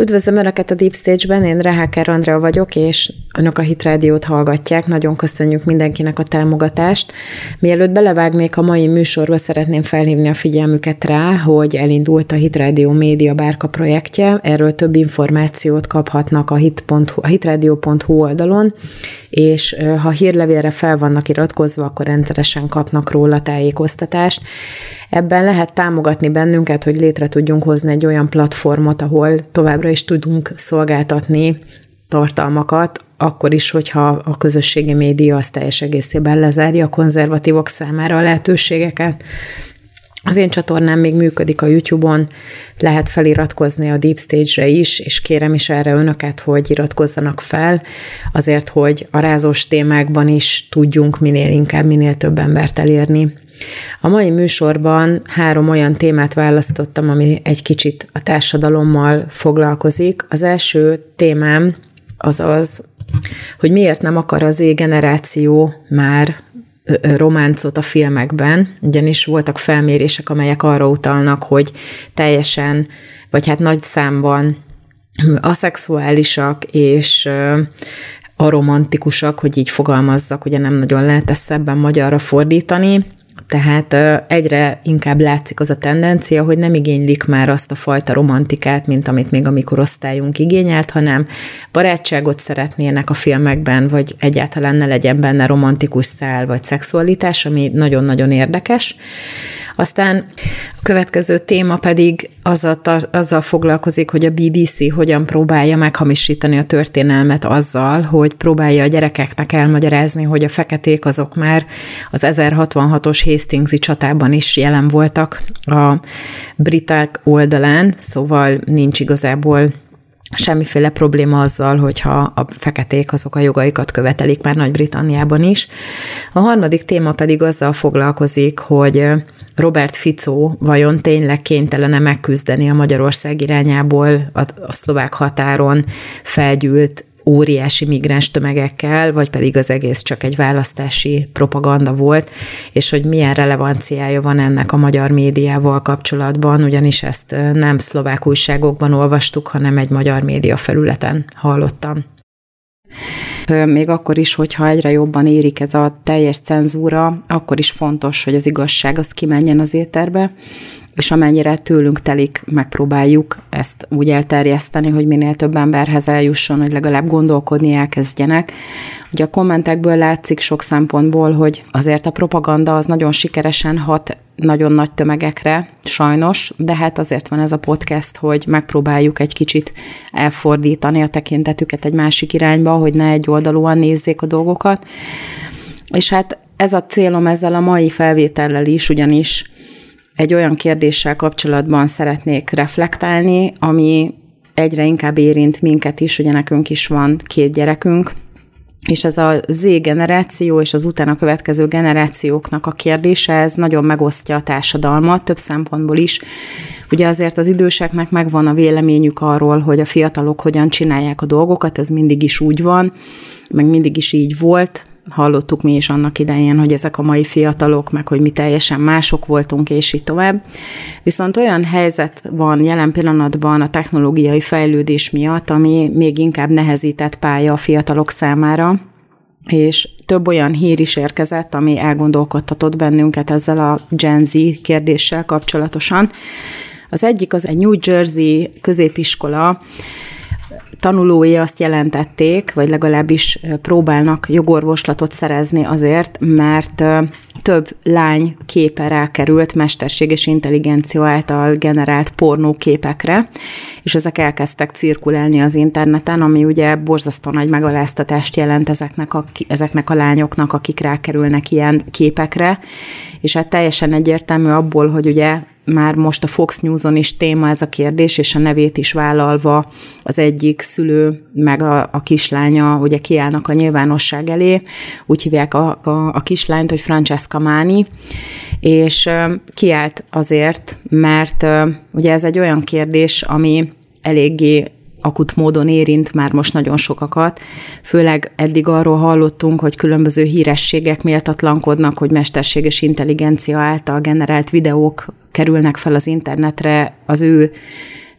Üdvözlöm Önöket a Deep Stage-ben, én Reháker Andrea vagyok, és Önök a Hit Rádiót hallgatják. Nagyon köszönjük mindenkinek a támogatást. Mielőtt belevágnék a mai műsorba, szeretném felhívni a figyelmüket rá, hogy elindult a Hit Rádió Média Bárka projektje. Erről több információt kaphatnak a, hit.hu, a hitradio.hu oldalon, és ha hírlevélre fel vannak iratkozva, akkor rendszeresen kapnak róla tájékoztatást. Ebben lehet támogatni bennünket, hogy létre tudjunk hozni egy olyan platformot, ahol továbbra is tudunk szolgáltatni tartalmakat, akkor is, hogyha a közösségi média az teljes egészében lezárja a konzervatívok számára a lehetőségeket. Az én csatornám még működik a YouTube-on, lehet feliratkozni a Deep Stage-re is, és kérem is erre önöket, hogy iratkozzanak fel, azért, hogy a rázós témákban is tudjunk minél inkább, minél több embert elérni. A mai műsorban három olyan témát választottam, ami egy kicsit a társadalommal foglalkozik. Az első témám az az, hogy miért nem akar az égeneráció már románcot a filmekben, ugyanis voltak felmérések, amelyek arra utalnak, hogy teljesen, vagy hát nagy számban aszexuálisak és aromantikusak, hogy így fogalmazzak, ugye nem nagyon lehet ezt szebben magyarra fordítani, tehát egyre inkább látszik az a tendencia, hogy nem igénylik már azt a fajta romantikát, mint amit még a mi korosztályunk igényelt, hanem barátságot szeretnének a filmekben, vagy egyáltalán ne legyen benne romantikus szál vagy szexualitás, ami nagyon-nagyon érdekes. Aztán a következő téma pedig azzal, azzal foglalkozik, hogy a BBC hogyan próbálja meghamisítani a történelmet azzal, hogy próbálja a gyerekeknek elmagyarázni, hogy a feketék azok már az 1066-os Hastingsi csatában is jelen voltak a briták oldalán, szóval nincs igazából semmiféle probléma azzal, hogyha a feketék azok a jogaikat követelik már Nagy-Britanniában is. A harmadik téma pedig azzal foglalkozik, hogy Robert Fico vajon tényleg kénytelene megküzdeni a Magyarország irányából a, a szlovák határon felgyűlt óriási migráns tömegekkel, vagy pedig az egész csak egy választási propaganda volt, és hogy milyen relevanciája van ennek a magyar médiával kapcsolatban, ugyanis ezt nem szlovák újságokban olvastuk, hanem egy magyar média felületen hallottam. Még akkor is, hogyha egyre jobban érik ez a teljes cenzúra, akkor is fontos, hogy az igazság az kimenjen az éterbe, és amennyire tőlünk telik, megpróbáljuk ezt úgy elterjeszteni, hogy minél több emberhez eljusson, hogy legalább gondolkodni elkezdjenek. Ugye a kommentekből látszik sok szempontból, hogy azért a propaganda az nagyon sikeresen hat nagyon nagy tömegekre, sajnos, de hát azért van ez a podcast, hogy megpróbáljuk egy kicsit elfordítani a tekintetüket egy másik irányba, hogy ne egy oldalúan nézzék a dolgokat. És hát ez a célom ezzel a mai felvétellel is, ugyanis egy olyan kérdéssel kapcsolatban szeretnék reflektálni, ami egyre inkább érint minket is, ugye nekünk is van két gyerekünk, és ez a Z generáció és az utána következő generációknak a kérdése, ez nagyon megosztja a társadalmat, több szempontból is. Ugye azért az időseknek megvan a véleményük arról, hogy a fiatalok hogyan csinálják a dolgokat, ez mindig is úgy van, meg mindig is így volt, hallottuk mi is annak idején, hogy ezek a mai fiatalok, meg hogy mi teljesen mások voltunk, és így tovább. Viszont olyan helyzet van jelen pillanatban a technológiai fejlődés miatt, ami még inkább nehezített pálya a fiatalok számára, és több olyan hír is érkezett, ami elgondolkodtatott bennünket ezzel a Gen Z kérdéssel kapcsolatosan. Az egyik az egy New Jersey középiskola, tanulói azt jelentették, vagy legalábbis próbálnak jogorvoslatot szerezni azért, mert több lány képe rákerült mesterséges intelligencia által generált pornóképekre, és ezek elkezdtek cirkulálni az interneten, ami ugye borzasztó nagy megaláztatást jelent ezeknek a, ezeknek a lányoknak, akik rákerülnek ilyen képekre, és hát teljesen egyértelmű abból, hogy ugye már most a Fox News-on is téma ez a kérdés, és a nevét is vállalva az egyik szülő, meg a, a kislánya ugye kiállnak a nyilvánosság elé, úgy hívják a, a, a kislányt, hogy Francesca Mani, és kiállt azért, mert ugye ez egy olyan kérdés, ami eléggé akut módon érint már most nagyon sokakat. Főleg eddig arról hallottunk, hogy különböző hírességek méltatlankodnak, hogy mesterséges intelligencia által generált videók kerülnek fel az internetre az ő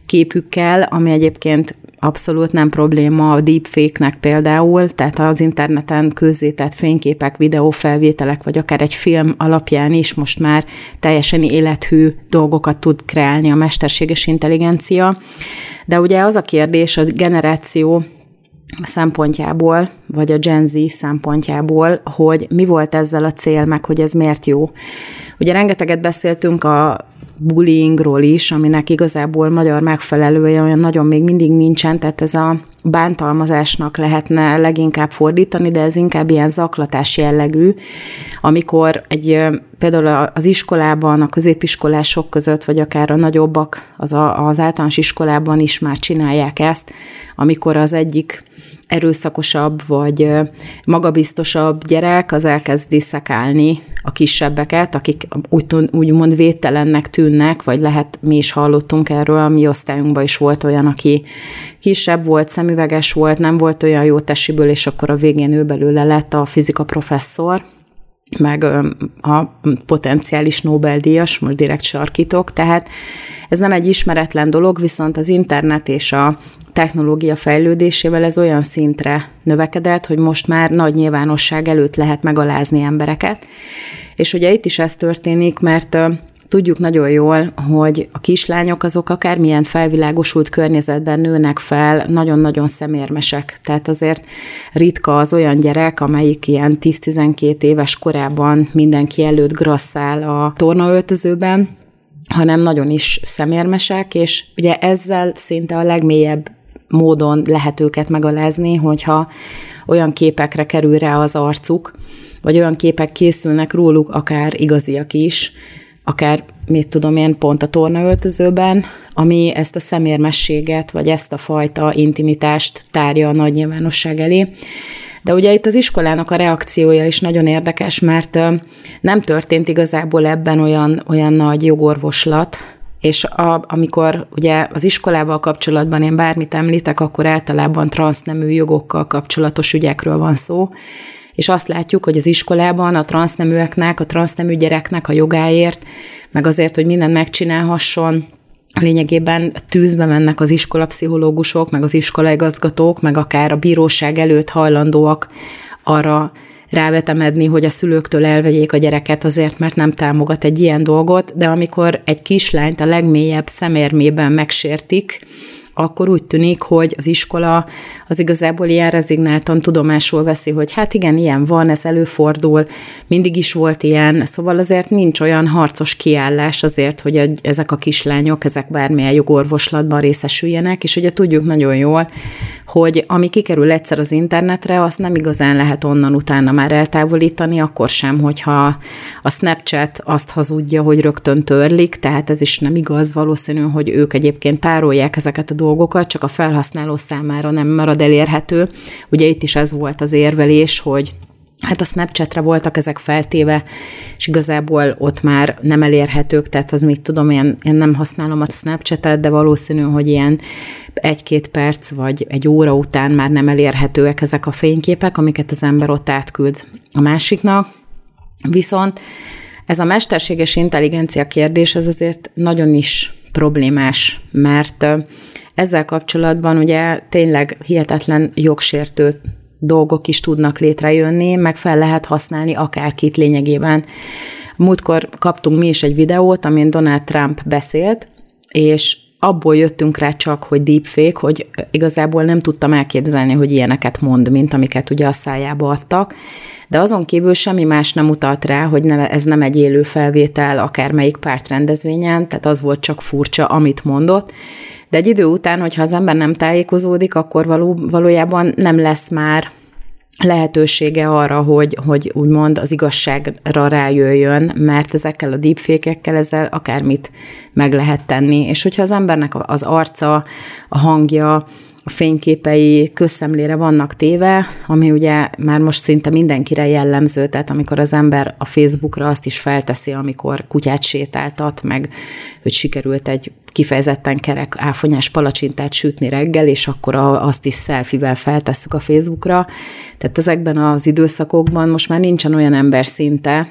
képükkel, ami egyébként abszolút nem probléma a deepfake-nek például, tehát az interneten közzétett fényképek, videófelvételek, vagy akár egy film alapján is most már teljesen élethű dolgokat tud kreálni a mesterséges intelligencia. De ugye az a kérdés, a generáció szempontjából, vagy a Gen Z szempontjából, hogy mi volt ezzel a cél, meg hogy ez miért jó. Ugye rengeteget beszéltünk a bullyingról is, aminek igazából magyar megfelelője olyan nagyon még mindig nincsen, tehát ez a bántalmazásnak lehetne leginkább fordítani, de ez inkább ilyen zaklatás jellegű, amikor egy például az iskolában, a középiskolások között, vagy akár a nagyobbak az, a, az általános iskolában is már csinálják ezt, amikor az egyik erőszakosabb vagy magabiztosabb gyerek az elkezd diszekálni a kisebbeket, akik úgy, úgymond védtelennek tűnnek, vagy lehet mi is hallottunk erről, a mi osztályunkban is volt olyan, aki kisebb volt, szemüveges volt, nem volt olyan jó tesiből, és akkor a végén ő belőle lett a fizika professzor, meg a potenciális Nobel-díjas, most direkt sarkítok, tehát ez nem egy ismeretlen dolog, viszont az internet és a technológia fejlődésével ez olyan szintre növekedett, hogy most már nagy nyilvánosság előtt lehet megalázni embereket. És ugye itt is ez történik, mert tudjuk nagyon jól, hogy a kislányok azok akármilyen felvilágosult környezetben nőnek fel, nagyon-nagyon szemérmesek. Tehát azért ritka az olyan gyerek, amelyik ilyen 10-12 éves korában mindenki előtt grasszál a tornaöltözőben, hanem nagyon is szemérmesek, és ugye ezzel szinte a legmélyebb módon lehet őket megalázni, hogyha olyan képekre kerül rá az arcuk, vagy olyan képek készülnek róluk, akár igaziak is, akár, mit tudom én, pont a tornaöltözőben, ami ezt a szemérmességet, vagy ezt a fajta intimitást tárja a nagy nyilvánosság elé. De ugye itt az iskolának a reakciója is nagyon érdekes, mert nem történt igazából ebben olyan, olyan nagy jogorvoslat, és a, amikor ugye az iskolával kapcsolatban én bármit említek, akkor általában transznemű jogokkal kapcsolatos ügyekről van szó, és azt látjuk, hogy az iskolában a transzneműeknek, a transznemű gyereknek a jogáért, meg azért, hogy mindent megcsinálhasson, lényegében tűzbe mennek az iskolapszichológusok, meg az iskolaigazgatók, meg akár a bíróság előtt hajlandóak arra rávetemedni, hogy a szülőktől elvegyék a gyereket azért, mert nem támogat egy ilyen dolgot, de amikor egy kislányt a legmélyebb szemérmében megsértik, akkor úgy tűnik, hogy az iskola az igazából ilyen rezignáltan tudomásul veszi, hogy hát igen, ilyen van, ez előfordul, mindig is volt ilyen, szóval azért nincs olyan harcos kiállás azért, hogy ezek a kislányok, ezek bármilyen jogorvoslatban részesüljenek, és ugye tudjuk nagyon jól, hogy ami kikerül egyszer az internetre, azt nem igazán lehet onnan utána már eltávolítani, akkor sem, hogyha a Snapchat azt hazudja, hogy rögtön törlik, tehát ez is nem igaz, valószínű, hogy ők egyébként tárolják ezeket a dolgokat, csak a felhasználó számára nem marad elérhető. Ugye itt is ez volt az érvelés, hogy Hát a Snapchatre voltak ezek feltéve, és igazából ott már nem elérhetők, tehát az mit tudom, én, én nem használom a Snapchatet, de valószínű, hogy ilyen egy-két perc vagy egy óra után már nem elérhetőek ezek a fényképek, amiket az ember ott átküld a másiknak. Viszont ez a mesterséges intelligencia kérdés, ez azért nagyon is problémás, mert ezzel kapcsolatban ugye tényleg hihetetlen jogsértő dolgok is tudnak létrejönni, meg fel lehet használni akárkit lényegében. Múltkor kaptunk mi is egy videót, amin Donald Trump beszélt, és abból jöttünk rá csak, hogy deepfake, hogy igazából nem tudtam elképzelni, hogy ilyeneket mond, mint amiket ugye a szájába adtak, de azon kívül semmi más nem utalt rá, hogy ne, ez nem egy élő felvétel akármelyik pártrendezvényen, tehát az volt csak furcsa, amit mondott, de egy idő után, hogyha az ember nem tájékozódik, akkor való, valójában nem lesz már lehetősége arra, hogy, hogy úgymond az igazságra rájöjjön, mert ezekkel a deepfake-ekkel ezzel akármit meg lehet tenni. És hogyha az embernek az arca, a hangja, a fényképei közszemlére vannak téve, ami ugye már most szinte mindenkire jellemző, tehát amikor az ember a Facebookra azt is felteszi, amikor kutyát sétáltat, meg hogy sikerült egy kifejezetten kerek áfonyás palacsintát sütni reggel, és akkor azt is szelfivel feltesszük a Facebookra. Tehát ezekben az időszakokban most már nincsen olyan ember szinte,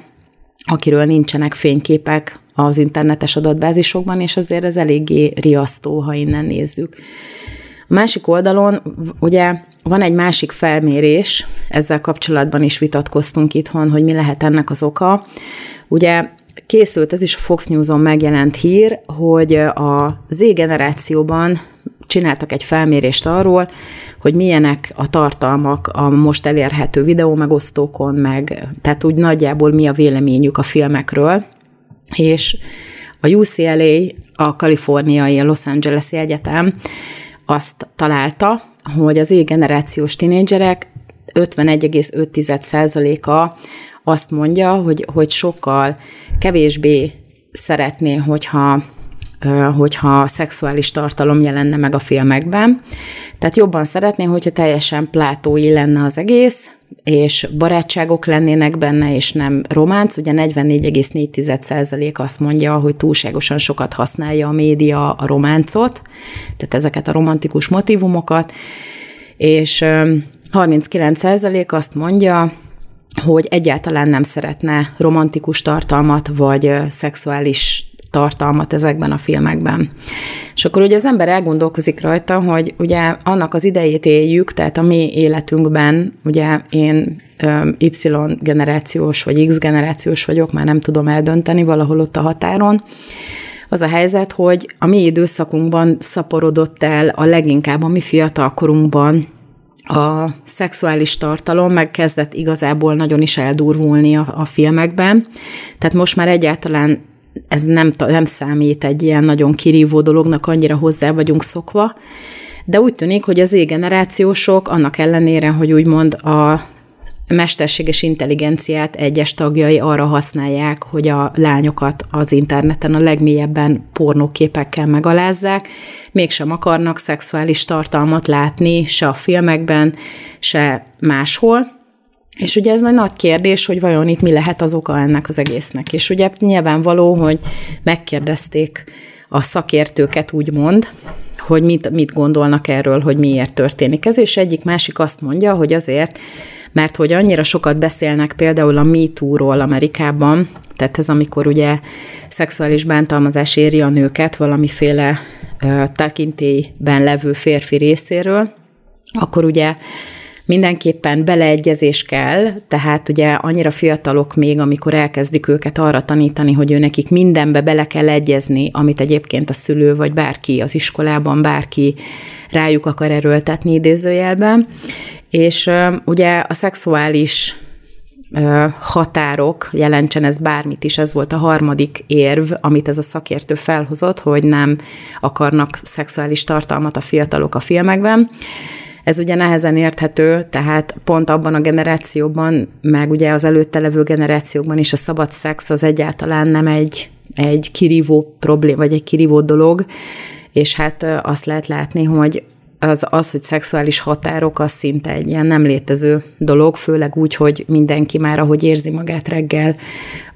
akiről nincsenek fényképek az internetes adatbázisokban, és azért ez eléggé riasztó, ha innen nézzük. Másik oldalon ugye van egy másik felmérés, ezzel kapcsolatban is vitatkoztunk itthon, hogy mi lehet ennek az oka. Ugye készült, ez is a Fox News-on megjelent hír, hogy a Z generációban csináltak egy felmérést arról, hogy milyenek a tartalmak a most elérhető videó megosztókon, meg tehát úgy nagyjából mi a véleményük a filmekről, és a UCLA, a kaliforniai, a Los Angeles-i Egyetem azt találta, hogy az éj generációs tinédzserek 51,5%-a azt mondja, hogy, hogy sokkal kevésbé szeretné, hogyha hogyha szexuális tartalom jelenne meg a filmekben. Tehát jobban szeretné, hogyha teljesen plátói lenne az egész, és barátságok lennének benne, és nem románc. Ugye 44,4% azt mondja, hogy túlságosan sokat használja a média a románcot, tehát ezeket a romantikus motivumokat, és 39% azt mondja, hogy egyáltalán nem szeretne romantikus tartalmat, vagy szexuális tartalmat ezekben a filmekben. És akkor ugye az ember elgondolkozik rajta, hogy ugye annak az idejét éljük, tehát a mi életünkben, ugye én Y generációs vagy X generációs vagyok, már nem tudom eldönteni valahol ott a határon, az a helyzet, hogy a mi időszakunkban szaporodott el a leginkább a mi fiatalkorunkban a szexuális tartalom megkezdett igazából nagyon is eldurvulni a, a filmekben. Tehát most már egyáltalán ez nem, nem számít egy ilyen nagyon kirívó dolognak, annyira hozzá vagyunk szokva, de úgy tűnik, hogy az égenerációsok annak ellenére, hogy úgymond a mesterséges intelligenciát egyes tagjai arra használják, hogy a lányokat az interneten a legmélyebben pornóképekkel megalázzák, mégsem akarnak szexuális tartalmat látni se a filmekben, se máshol, és ugye ez egy nagy kérdés, hogy vajon itt mi lehet az oka ennek az egésznek. És ugye nyilvánvaló, hogy megkérdezték a szakértőket úgymond, hogy mit, mit gondolnak erről, hogy miért történik ez, és egyik másik azt mondja, hogy azért, mert hogy annyira sokat beszélnek például a MeToo-ról Amerikában, tehát ez amikor ugye szexuális bántalmazás éri a nőket valamiféle uh, tekintélyben levő férfi részéről, akkor ugye mindenképpen beleegyezés kell, tehát ugye annyira fiatalok még, amikor elkezdik őket arra tanítani, hogy ő nekik mindenbe bele kell egyezni, amit egyébként a szülő vagy bárki az iskolában, bárki rájuk akar erőltetni idézőjelben. És ugye a szexuális határok, jelentsen ez bármit is, ez volt a harmadik érv, amit ez a szakértő felhozott, hogy nem akarnak szexuális tartalmat a fiatalok a filmekben. Ez ugye nehezen érthető, tehát pont abban a generációban, meg ugye az előtte levő generációkban is a szabad szex az egyáltalán nem egy, egy kirívó problém, vagy egy kirívó dolog, és hát azt lehet látni, hogy az, az, hogy szexuális határok, az szinte egy ilyen nem létező dolog, főleg úgy, hogy mindenki már, ahogy érzi magát reggel,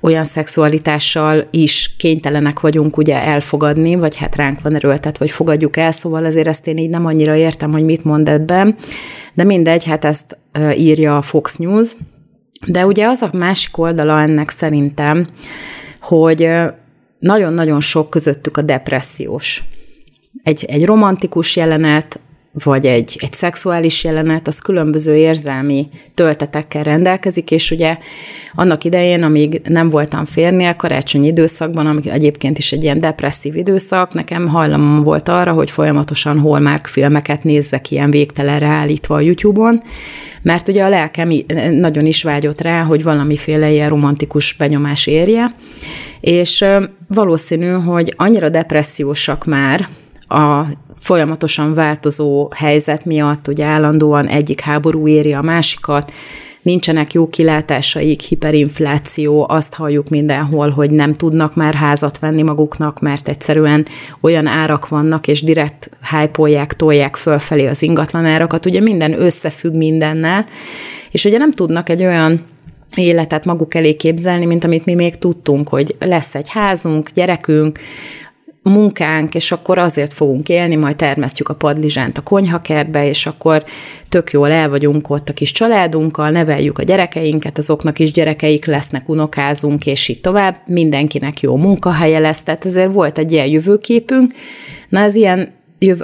olyan szexualitással is kénytelenek vagyunk ugye elfogadni, vagy hát ránk van erőltet, vagy fogadjuk el, szóval azért ezt én így nem annyira értem, hogy mit mond ebben, de mindegy, hát ezt írja a Fox News, de ugye az a másik oldala ennek szerintem, hogy nagyon-nagyon sok közöttük a depressziós. Egy, egy romantikus jelenet, vagy egy, egy szexuális jelenet, az különböző érzelmi töltetekkel rendelkezik, és ugye annak idején, amíg nem voltam férnél, karácsonyi időszakban, ami egyébként is egy ilyen depresszív időszak, nekem hajlamom volt arra, hogy folyamatosan Hallmark filmeket nézzek ilyen végtelenre állítva a YouTube-on, mert ugye a lelkem nagyon is vágyott rá, hogy valamiféle ilyen romantikus benyomás érje, és valószínű, hogy annyira depressziósak már a folyamatosan változó helyzet miatt, ugye állandóan egyik háború éri a másikat, nincsenek jó kilátásaik, hiperinfláció, azt halljuk mindenhol, hogy nem tudnak már házat venni maguknak, mert egyszerűen olyan árak vannak, és direkt hype tolják fölfelé az ingatlan árakat, ugye minden összefügg mindennel, és ugye nem tudnak egy olyan életet maguk elé képzelni, mint amit mi még tudtunk, hogy lesz egy házunk, gyerekünk, munkánk, és akkor azért fogunk élni, majd termesztjük a padlizsánt a konyhakertbe, és akkor tök jól el vagyunk ott a kis családunkkal, neveljük a gyerekeinket, azoknak is gyerekeik lesznek, unokázunk, és így tovább. Mindenkinek jó munkahelye lesz, tehát ezért volt egy ilyen jövőképünk. Na, ez ilyen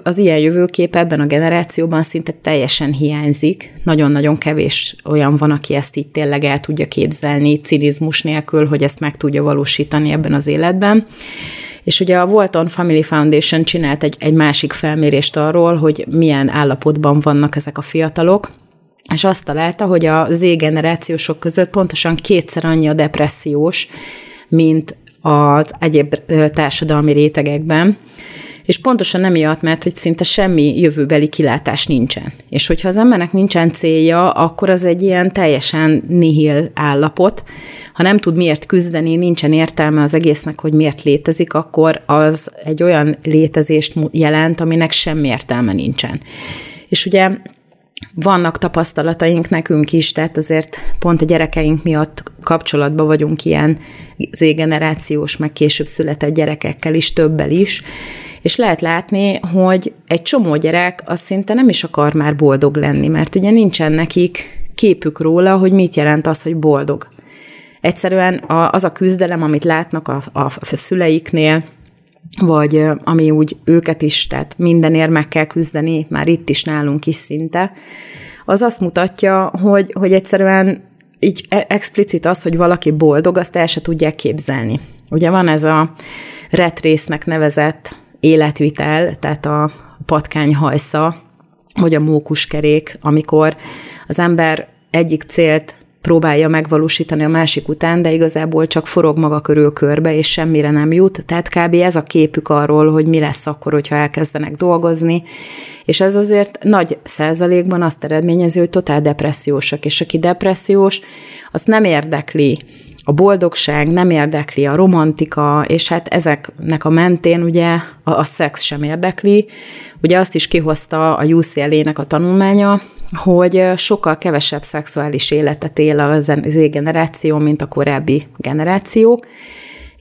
az ilyen jövőkép ebben a generációban szinte teljesen hiányzik. Nagyon-nagyon kevés olyan van, aki ezt így tényleg el tudja képzelni cinizmus nélkül, hogy ezt meg tudja valósítani ebben az életben. És ugye a Walton Family Foundation csinált egy, egy másik felmérést arról, hogy milyen állapotban vannak ezek a fiatalok, és azt találta, hogy a Z generációsok között pontosan kétszer annyi a depressziós, mint az egyéb társadalmi rétegekben. És pontosan emiatt, mert hogy szinte semmi jövőbeli kilátás nincsen. És hogyha az embernek nincsen célja, akkor az egy ilyen teljesen nihil állapot. Ha nem tud miért küzdeni, nincsen értelme az egésznek, hogy miért létezik, akkor az egy olyan létezést jelent, aminek semmi értelme nincsen. És ugye vannak tapasztalataink nekünk is, tehát azért pont a gyerekeink miatt kapcsolatban vagyunk ilyen z-generációs, meg később született gyerekekkel is, többel is, és lehet látni, hogy egy csomó gyerek az szinte nem is akar már boldog lenni, mert ugye nincsen nekik képük róla, hogy mit jelent az, hogy boldog. Egyszerűen az a küzdelem, amit látnak a, a szüleiknél, vagy ami úgy őket is, tehát mindenért meg kell küzdeni, már itt is nálunk is szinte, az azt mutatja, hogy, hogy egyszerűen így e, explicit az, hogy valaki boldog, azt el se tudják képzelni. Ugye van ez a retrésznek nevezett életvitel, tehát a patkány hajsza, vagy a mókuskerék, amikor az ember egyik célt próbálja megvalósítani a másik után, de igazából csak forog maga körül körbe, és semmire nem jut. Tehát kb. ez a képük arról, hogy mi lesz akkor, hogyha elkezdenek dolgozni, és ez azért nagy százalékban azt eredményezi, hogy totál depressziósak, és aki depressziós, azt nem érdekli a boldogság, nem érdekli a romantika, és hát ezeknek a mentén ugye a, a szex sem érdekli. Ugye azt is kihozta a UCLA-nek a tanulmánya, hogy sokkal kevesebb szexuális életet él az Z-generáció, mint a korábbi generációk,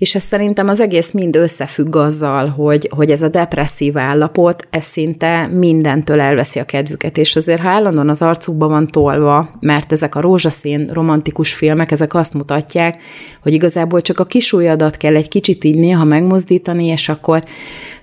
és ez szerintem az egész mind összefügg azzal, hogy, hogy ez a depresszív állapot, ez szinte mindentől elveszi a kedvüket, és azért ha állandóan az arcukba van tolva, mert ezek a rózsaszín romantikus filmek, ezek azt mutatják, hogy igazából csak a kisújadat kell egy kicsit így néha megmozdítani, és akkor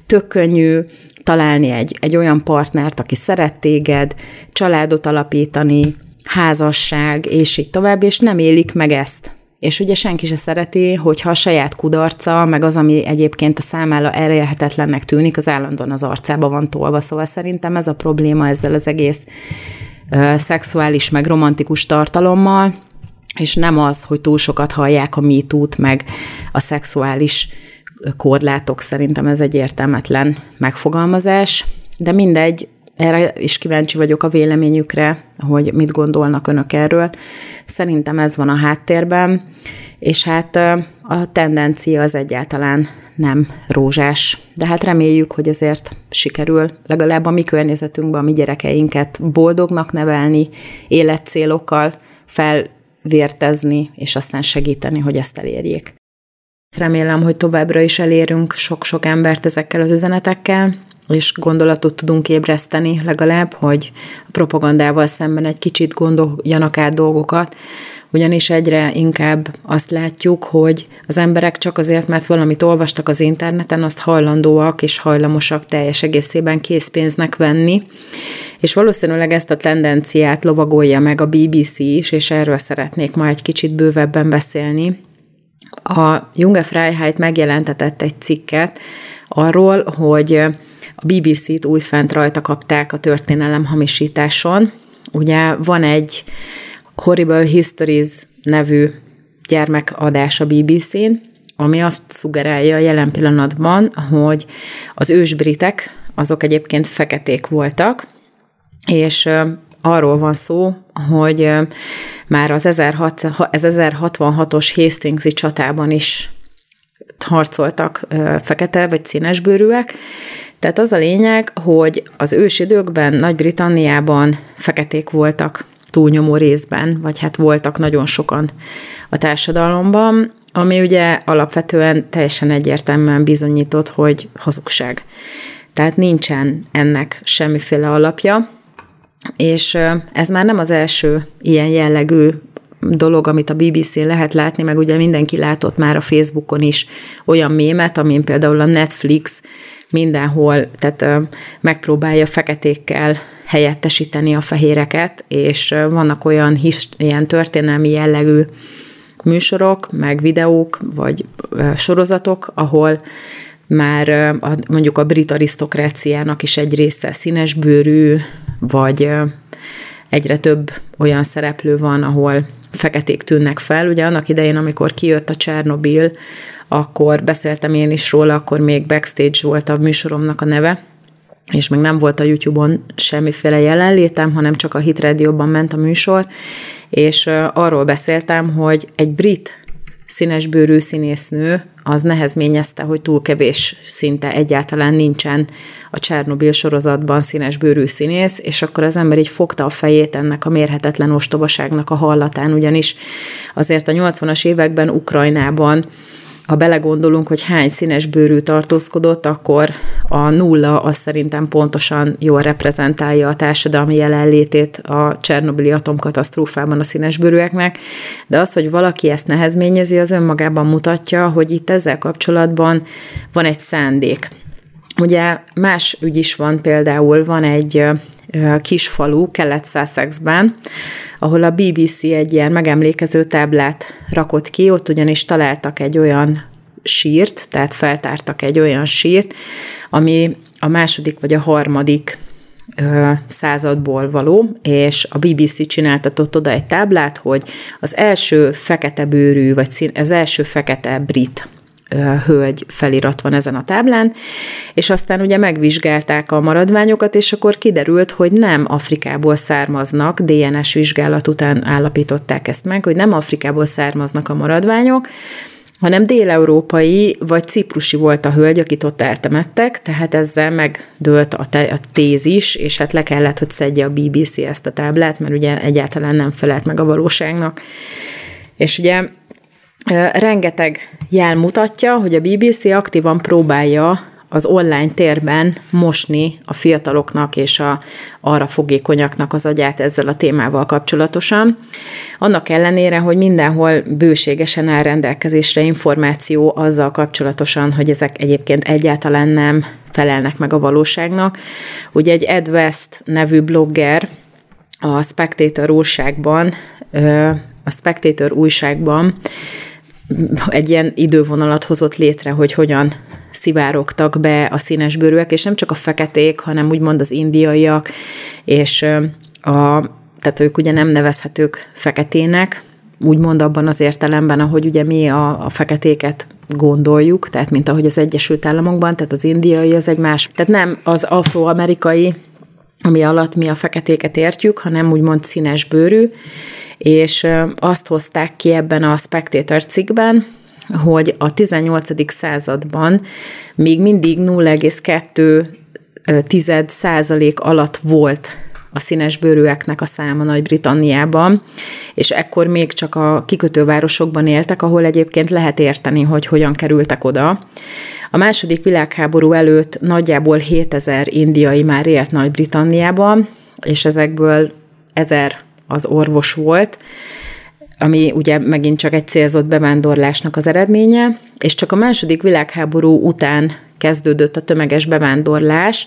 tök könnyű találni egy, egy olyan partnert, aki szeret téged, családot alapítani, házasság, és így tovább, és nem élik meg ezt. És ugye senki se szereti, hogyha a saját kudarca, meg az, ami egyébként a számára elérhetetlennek tűnik, az állandóan az arcába van tolva. Szóval szerintem ez a probléma ezzel az egész ö, szexuális, meg romantikus tartalommal, és nem az, hogy túl sokat hallják a MeToo-t, meg a szexuális korlátok, szerintem ez egy értelmetlen megfogalmazás, de mindegy, erre is kíváncsi vagyok a véleményükre, hogy mit gondolnak önök erről. Szerintem ez van a háttérben, és hát a tendencia az egyáltalán nem rózsás. De hát reméljük, hogy ezért sikerül legalább a mi környezetünkben a mi gyerekeinket boldognak nevelni, életcélokkal felvértezni, és aztán segíteni, hogy ezt elérjék. Remélem, hogy továbbra is elérünk sok-sok embert ezekkel az üzenetekkel, és gondolatot tudunk ébreszteni legalább, hogy a propagandával szemben egy kicsit gondoljanak át dolgokat, ugyanis egyre inkább azt látjuk, hogy az emberek csak azért, mert valamit olvastak az interneten, azt hajlandóak és hajlamosak teljes egészében készpénznek venni, és valószínűleg ezt a tendenciát lovagolja meg a BBC is, és erről szeretnék ma egy kicsit bővebben beszélni. A Junge Freiheit megjelentetett egy cikket arról, hogy a BBC-t újfent rajta kapták a történelem hamisításon. Ugye van egy Horrible Histories nevű gyermekadás a BBC-n, ami azt szugerálja jelen pillanatban, hogy az ősbritek, azok egyébként feketék voltak, és arról van szó, hogy már az 1066-os Hastingsi csatában is harcoltak fekete vagy színesbőrűek, tehát az a lényeg, hogy az ősidőkben Nagy-Britanniában feketék voltak túlnyomó részben, vagy hát voltak nagyon sokan a társadalomban. ami ugye alapvetően teljesen egyértelműen bizonyított, hogy hazugság. Tehát nincsen ennek semmiféle alapja, és ez már nem az első ilyen jellegű dolog, amit a BBC-n lehet látni, meg ugye mindenki látott már a Facebookon is olyan mémet, amin például a Netflix mindenhol, tehát megpróbálja feketékkel helyettesíteni a fehéreket, és vannak olyan his, ilyen történelmi jellegű műsorok, meg videók, vagy sorozatok, ahol már a, mondjuk a brit arisztokráciának is egy része színesbőrű, vagy egyre több olyan szereplő van, ahol feketék tűnnek fel. Ugye annak idején, amikor kijött a Csernobil, akkor beszéltem én is róla, akkor még backstage volt a műsoromnak a neve, és még nem volt a YouTube-on semmiféle jelenlétem, hanem csak a Hit Radio-ban ment a műsor, és arról beszéltem, hogy egy brit színesbőrű színésznő az nehezményezte, hogy túl kevés szinte egyáltalán nincsen a Csernobil sorozatban színesbőrű színész, és akkor az ember így fogta a fejét ennek a mérhetetlen ostobaságnak a hallatán, ugyanis azért a 80-as években Ukrajnában ha belegondolunk, hogy hány színes bőrű tartózkodott, akkor a nulla az szerintem pontosan jól reprezentálja a társadalmi jelenlétét a Csernobili atomkatasztrófában a színesbőrűeknek, de az, hogy valaki ezt nehezményezi, az önmagában mutatja, hogy itt ezzel kapcsolatban van egy szándék. Ugye más ügy is van, például van egy kis falu Kelet-Sussexben, ahol a BBC egy ilyen megemlékező táblát rakott ki, ott ugyanis találtak egy olyan sírt, tehát feltártak egy olyan sírt, ami a második vagy a harmadik ö, századból való, és a BBC csináltatott oda egy táblát, hogy az első fekete bőrű, vagy szín, az első fekete brit hölgy felirat van ezen a táblán, és aztán ugye megvizsgálták a maradványokat, és akkor kiderült, hogy nem Afrikából származnak, DNS vizsgálat után állapították ezt meg, hogy nem Afrikából származnak a maradványok, hanem déleurópai vagy ciprusi volt a hölgy, akit ott eltemettek, tehát ezzel megdőlt a, te- a tézis, és hát le kellett, hogy szedje a BBC ezt a táblát, mert ugye egyáltalán nem felelt meg a valóságnak. És ugye rengeteg jel mutatja, hogy a BBC aktívan próbálja az online térben mosni a fiataloknak és a arra fogékonyaknak az agyát ezzel a témával kapcsolatosan. Annak ellenére, hogy mindenhol bőségesen áll rendelkezésre információ azzal kapcsolatosan, hogy ezek egyébként egyáltalán nem felelnek meg a valóságnak. Ugye egy Ed West nevű blogger a Spectator újságban, a Spectator újságban egy ilyen idővonalat hozott létre, hogy hogyan szivárogtak be a színesbőrűek, és nem csak a feketék, hanem úgymond az indiaiak, és a, tehát ők ugye nem nevezhetők feketének, úgymond abban az értelemben, ahogy ugye mi a, a feketéket gondoljuk, tehát mint ahogy az Egyesült Államokban, tehát az indiai az egy más, tehát nem az afroamerikai, ami alatt mi a feketéket értjük, hanem úgymond színes bőrű, és azt hozták ki ebben a Spectator cikkben, hogy a 18. században még mindig 0,2 százalék alatt volt a színes bőrűeknek a száma Nagy-Britanniában, és ekkor még csak a kikötővárosokban éltek, ahol egyébként lehet érteni, hogy hogyan kerültek oda. A második világháború előtt nagyjából 7000 indiai már élt Nagy-Britanniában, és ezekből ezer az orvos volt, ami ugye megint csak egy célzott bevándorlásnak az eredménye, és csak a második világháború után kezdődött a tömeges bevándorlás,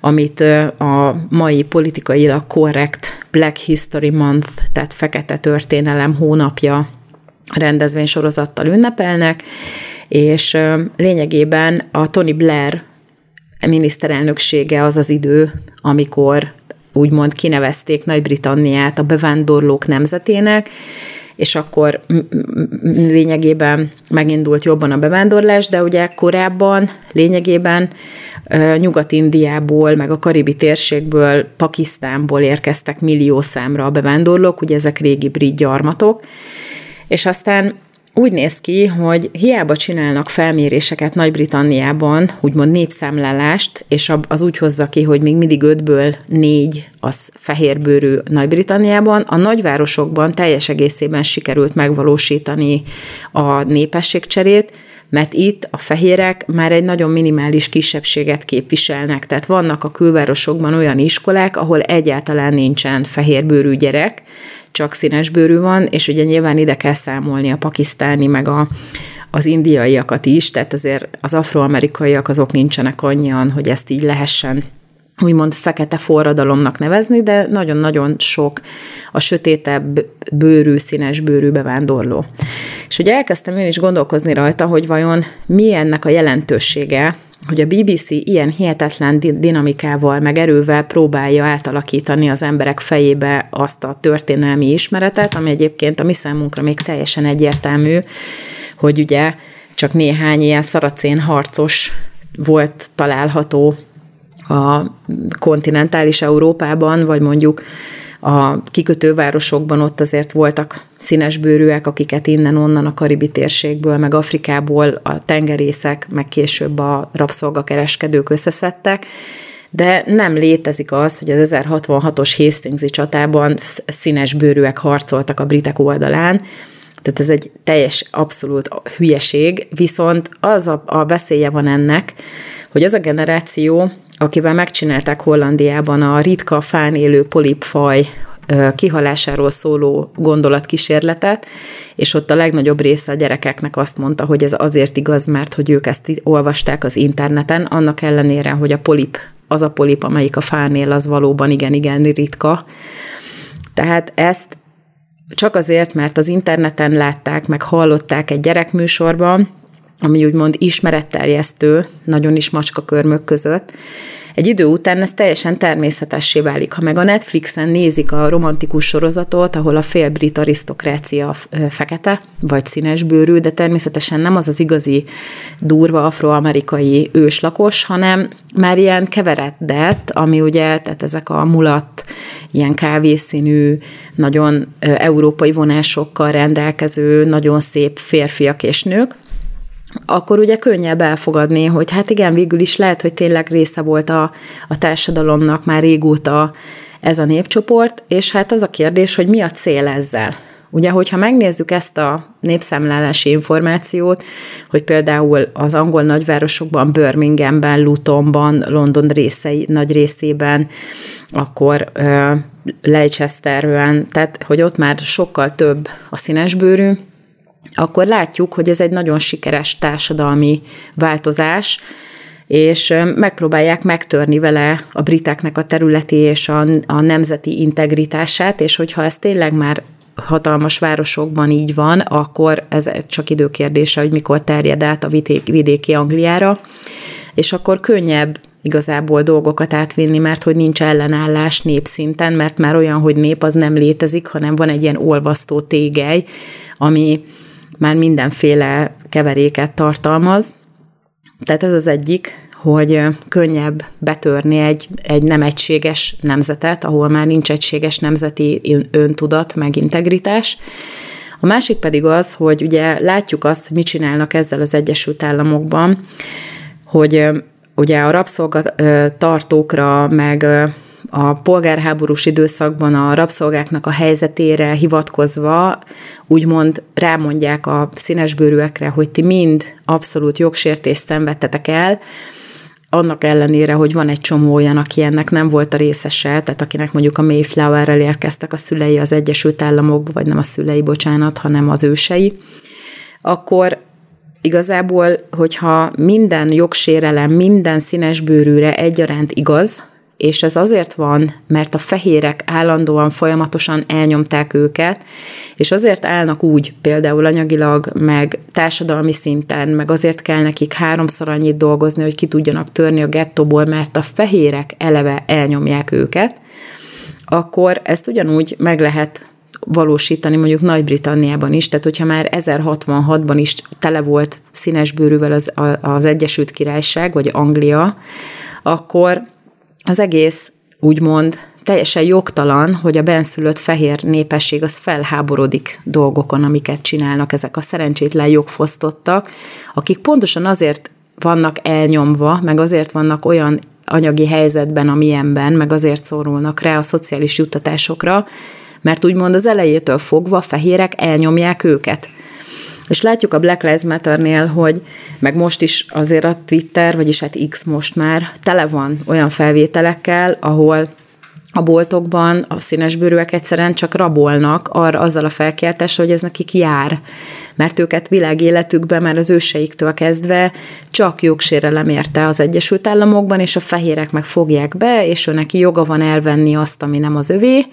amit a mai politikailag korrekt Black History Month, tehát Fekete Történelem hónapja rendezvénysorozattal ünnepelnek, és lényegében a Tony Blair miniszterelnöksége az az idő, amikor úgymond kinevezték Nagy-Britanniát a bevándorlók nemzetének, és akkor lényegében megindult jobban a bevándorlás, de ugye korábban lényegében Nyugat-Indiából, meg a karibi térségből, Pakisztánból érkeztek millió számra a bevándorlók, ugye ezek régi brit gyarmatok, és aztán úgy néz ki, hogy hiába csinálnak felméréseket Nagy-Britanniában, úgymond népszámlálást, és az úgy hozza ki, hogy még mindig ötből négy az fehérbőrű Nagy-Britanniában, a nagyvárosokban teljes egészében sikerült megvalósítani a népességcserét, mert itt a fehérek már egy nagyon minimális kisebbséget képviselnek. Tehát vannak a külvárosokban olyan iskolák, ahol egyáltalán nincsen fehérbőrű gyerek, csak színesbőrű van, és ugye nyilván ide kell számolni a pakisztáni, meg a, az indiaiakat is, tehát azért az afroamerikaiak azok nincsenek annyian, hogy ezt így lehessen úgymond fekete forradalomnak nevezni, de nagyon-nagyon sok a sötétebb bőrű, színes bőrű bevándorló. És ugye elkezdtem én is gondolkozni rajta, hogy vajon mi ennek a jelentősége, hogy a BBC ilyen hihetetlen dinamikával, meg erővel próbálja átalakítani az emberek fejébe azt a történelmi ismeretet, ami egyébként a mi számunkra még teljesen egyértelmű, hogy ugye csak néhány ilyen szaracén harcos volt található a kontinentális Európában, vagy mondjuk a kikötővárosokban ott azért voltak színesbőrűek, akiket innen-onnan a karibi térségből, meg Afrikából a tengerészek, meg később a rabszolgakereskedők összeszedtek, de nem létezik az, hogy az 1066-os Hastingsi csatában színes bőrűek harcoltak a britek oldalán, tehát ez egy teljes, abszolút hülyeség, viszont az a, a veszélye van ennek, hogy az a generáció, akivel megcsinálták Hollandiában a ritka fán élő polipfaj kihalásáról szóló gondolatkísérletet, és ott a legnagyobb része a gyerekeknek azt mondta, hogy ez azért igaz, mert hogy ők ezt olvasták az interneten, annak ellenére, hogy a polip, az a polip, amelyik a fán él, az valóban igen-igen ritka. Tehát ezt csak azért, mert az interneten látták, meg hallották egy gyerekműsorban, ami úgymond ismeretterjesztő, nagyon is macska körmök között, egy idő után ez teljesen természetessé válik. Ha meg a Netflixen nézik a romantikus sorozatot, ahol a félbrit arisztokrácia fekete, vagy színes bőrű, de természetesen nem az az igazi durva afroamerikai őslakos, hanem már ilyen keveredett, ami ugye, tehát ezek a mulat, ilyen kávészínű, nagyon európai vonásokkal rendelkező, nagyon szép férfiak és nők, akkor ugye könnyebb elfogadni, hogy hát igen, végül is lehet, hogy tényleg része volt a, a társadalomnak már régóta ez a népcsoport, és hát az a kérdés, hogy mi a cél ezzel. Ugye, hogyha megnézzük ezt a népszámlálási információt, hogy például az angol nagyvárosokban, Birminghamben, Lutonban, London részei, nagy részében, akkor uh, Leicesterben, tehát hogy ott már sokkal több a színesbőrű, akkor látjuk, hogy ez egy nagyon sikeres társadalmi változás, és megpróbálják megtörni vele a briteknek a területi és a, a nemzeti integritását, és hogyha ez tényleg már hatalmas városokban így van, akkor ez csak időkérdése, hogy mikor terjed át a vidéki Angliára, és akkor könnyebb igazából dolgokat átvinni, mert hogy nincs ellenállás népszinten, mert már olyan, hogy nép az nem létezik, hanem van egy ilyen olvasztó tégely, ami már mindenféle keveréket tartalmaz. Tehát ez az egyik, hogy könnyebb betörni egy, egy nem egységes nemzetet, ahol már nincs egységes nemzeti öntudat, meg integritás. A másik pedig az, hogy ugye látjuk azt, hogy mit csinálnak ezzel az Egyesült Államokban, hogy ugye a rabszolgatartókra, meg a polgárháborús időszakban a rabszolgáknak a helyzetére hivatkozva úgymond rámondják a színesbőrűekre, hogy ti mind abszolút jogsértést szenvedtetek el, annak ellenére, hogy van egy csomó olyan, aki ennek nem volt a részese, tehát akinek mondjuk a Mayflower-rel érkeztek a szülei az Egyesült Államokba, vagy nem a szülei, bocsánat, hanem az ősei, akkor igazából, hogyha minden jogsérelem minden színes bőrűre egyaránt igaz, és ez azért van, mert a fehérek állandóan folyamatosan elnyomták őket, és azért állnak úgy, például anyagilag, meg társadalmi szinten, meg azért kell nekik háromszor annyit dolgozni, hogy ki tudjanak törni a gettóból, mert a fehérek eleve elnyomják őket, akkor ezt ugyanúgy meg lehet valósítani mondjuk Nagy-Britanniában is, tehát hogyha már 1066-ban is tele volt színesbőrűvel az, az Egyesült Királyság, vagy Anglia, akkor az egész úgymond teljesen jogtalan, hogy a benszülött fehér népesség az felháborodik dolgokon, amiket csinálnak ezek a szerencsétlen jogfosztottak, akik pontosan azért vannak elnyomva, meg azért vannak olyan anyagi helyzetben, amilyenben, meg azért szorulnak rá a szociális juttatásokra, mert úgymond az elejétől fogva fehérek elnyomják őket. És látjuk a Black Lives Matter-nél, hogy meg most is azért a Twitter, vagyis hát X most már tele van olyan felvételekkel, ahol a boltokban a színesbőrűek egyszerűen csak rabolnak arra azzal a felkiáltás, hogy ez nekik jár. Mert őket világéletükben már az őseiktől kezdve csak jogsérelem érte az Egyesült Államokban, és a fehérek meg fogják be, és ő neki joga van elvenni azt, ami nem az övé,